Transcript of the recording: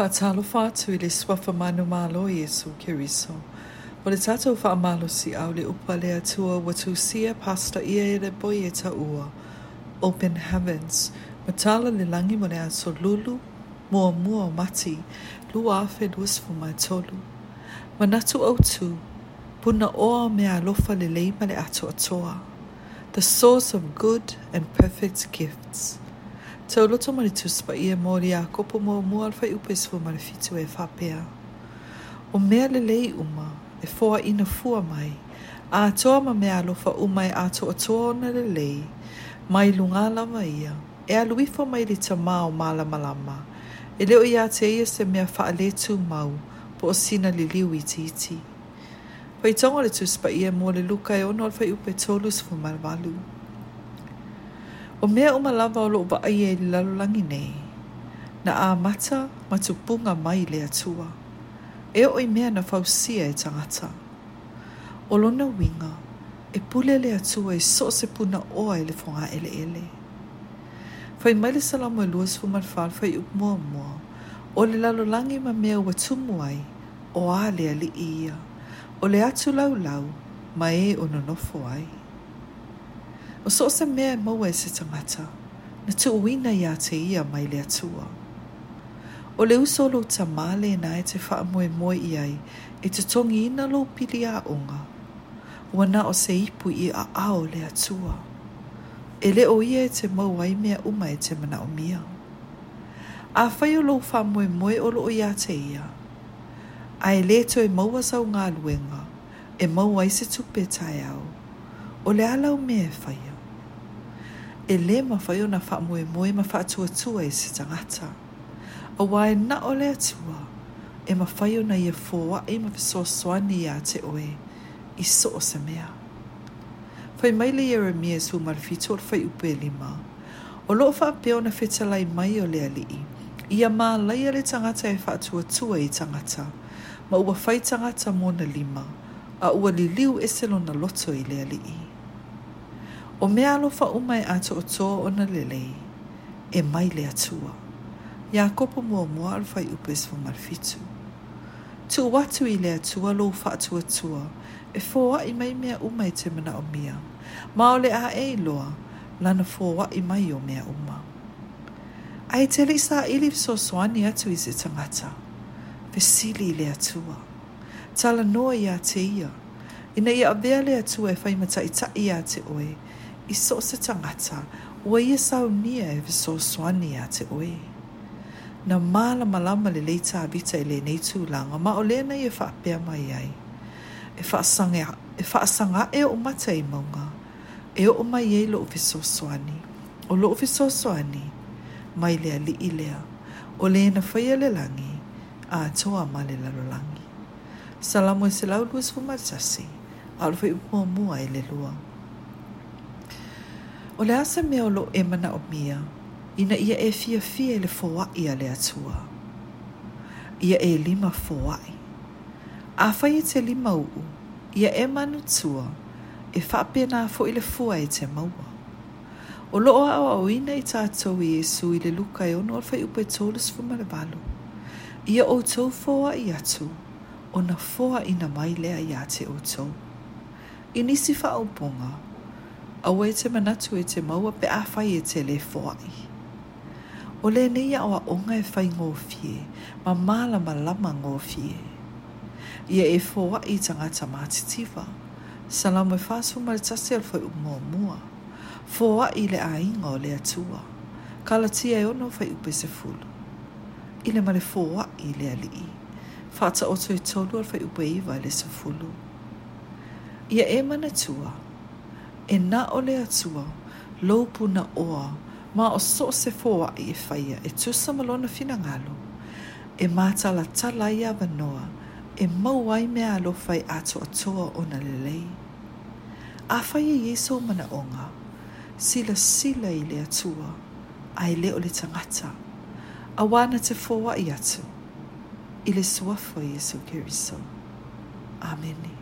Whātalo whātu i le swafa manu mālo i esu keriso. Mo le tātou wha amalo si au le upa le atua watu sia pasta ia e le boi e ta ua. Open heavens. Matala le langi mo le aso lulu, mua mua o mati, lu afe luas fu mai tolu. Manatu au tu, puna oa me alofa le leima le ato atoa. The source of good and perfect gifts. Tau loto mani tuspa ia e mori a kopo mō mua alfa i upe sifu mani fitu e whapea. O mea le lei uma, e fōa ina fua mai, a toa ma mea lofa uma e ato a toa ona le lei, mai lunga lama ia, e a luifo mai li ta mao mala malama, e leo ia te ia se mea faa le tu mau, po o sina li liu i titi. Pai tonga le tuspa ia e Pai ia mō luka e ono alfa i upe tolu sifu mani valu. O mea o malawa o loo ba aie e lalolangi nei. Na a mata matupunga mai le atua. E o i mea na fausia e tangata. O lona winga e pule le atua e so se puna oa e le fonga ele ele. Fai mai le salamo e luas fuman fal fai uk mua mua. O le lalolangi ma mea wa tumuai o a le ali ia. O le atu lau lau ma e o nonofo ai. O le atu lau lau ma e o nonofo ai o so sa mea maua e se tangata, na tu uina ia te ia mai le atua. O le usolo ta male na e te mo moe moe i ai, e te tongi na lo pili a onga, wana o se ipu i a ao le atua. E le o ia e te maua i mea uma e te mana o mia. A whai o lo wha moe moe o lo ia te ia, ai e le to e maua sau ngā luenga, e maua i se tupe tai au, o le alau mea e whaia e le ma fai ona fa moe moe ma fa atua tua e se tangata. A wā na o le atua, e ma fai ona i e fōa e ma soa swani a te oe, i so o se mea. Fai mai le iere mi e su ma le fito o fai upe lima, o loo fa apeo na fetalai mai o le alii, i a mā lai le tangata e fa atua tua i tangata, ma ua fai tangata mō na lima, a ua liliu e selo na loto i le alii. O me alo fa umai ato o toa o na lele, e mai le atua. Ia kopo mua mua alo fai upes fo malfitu. Tu watu i le atua fa atu atua, e fōa i mai mea umai te mana o mia. Ma o le a e loa, lana fōa i mai o mea uma. Ai te li sa ili so soani atu i se tangata, vesili i le atua. Tala no i a te ia, ina i a vea le e fai mata i ta i a te oe, i so se tangata ua ia saunia e ve so swani a te oe. Na mala malama le leita a e vita i le nei tūlanga ma o lena i e whaapea mai ai. E whaasanga e, e o mata i maunga e o mai e lo ve so swani. O lo ve so swani mai lea li i lea o lena whaia le langi a toa ma le lalolangi. Salamu e se lau luas fumatasi, alwhi upo mua e le luanga. Wala sa mea o lo e mana o mia, ina ia e fia fia ele foa ia le atua. Ia e lima foa i. A fai e te lima uu, ia e manu tua, e pena fo ele fua e te maua. O loo au au ina i tātou i Esu i le luka e ono alfa i upe tōles fumarevalo. Ia o tau foa i atu, ona foa ina mai lea ia te o tau. I nisi whaoponga, Awa e te manatu e te maua pe awhai e te le fwai. O le nei awa o nga e whai ngō fie, ma māla ma lama ngō fie. Ia e fwa i tangata mātitiwa, salamu e whāsu ma le tase alfa i umo mua, fwa i le ainga o le atua, kala tia e ono whai upe se fulu. I le male fwa i le alii, fata oto i tolu alfa i upe iwa le se fulu. Ia e manatua, e na o le atua, lopu na oa, ma o so se fōa i e whaia e tūsa malona fina ngalo. E mata la talai a vanoa, e mauai mea lo fai ato atoa o na lelei. A fai e Jesu mana onga, sila sila i le atua, a i leo le tangata, a wana te fōa i atu, i le suafo so Kiriso. Amen. Amen.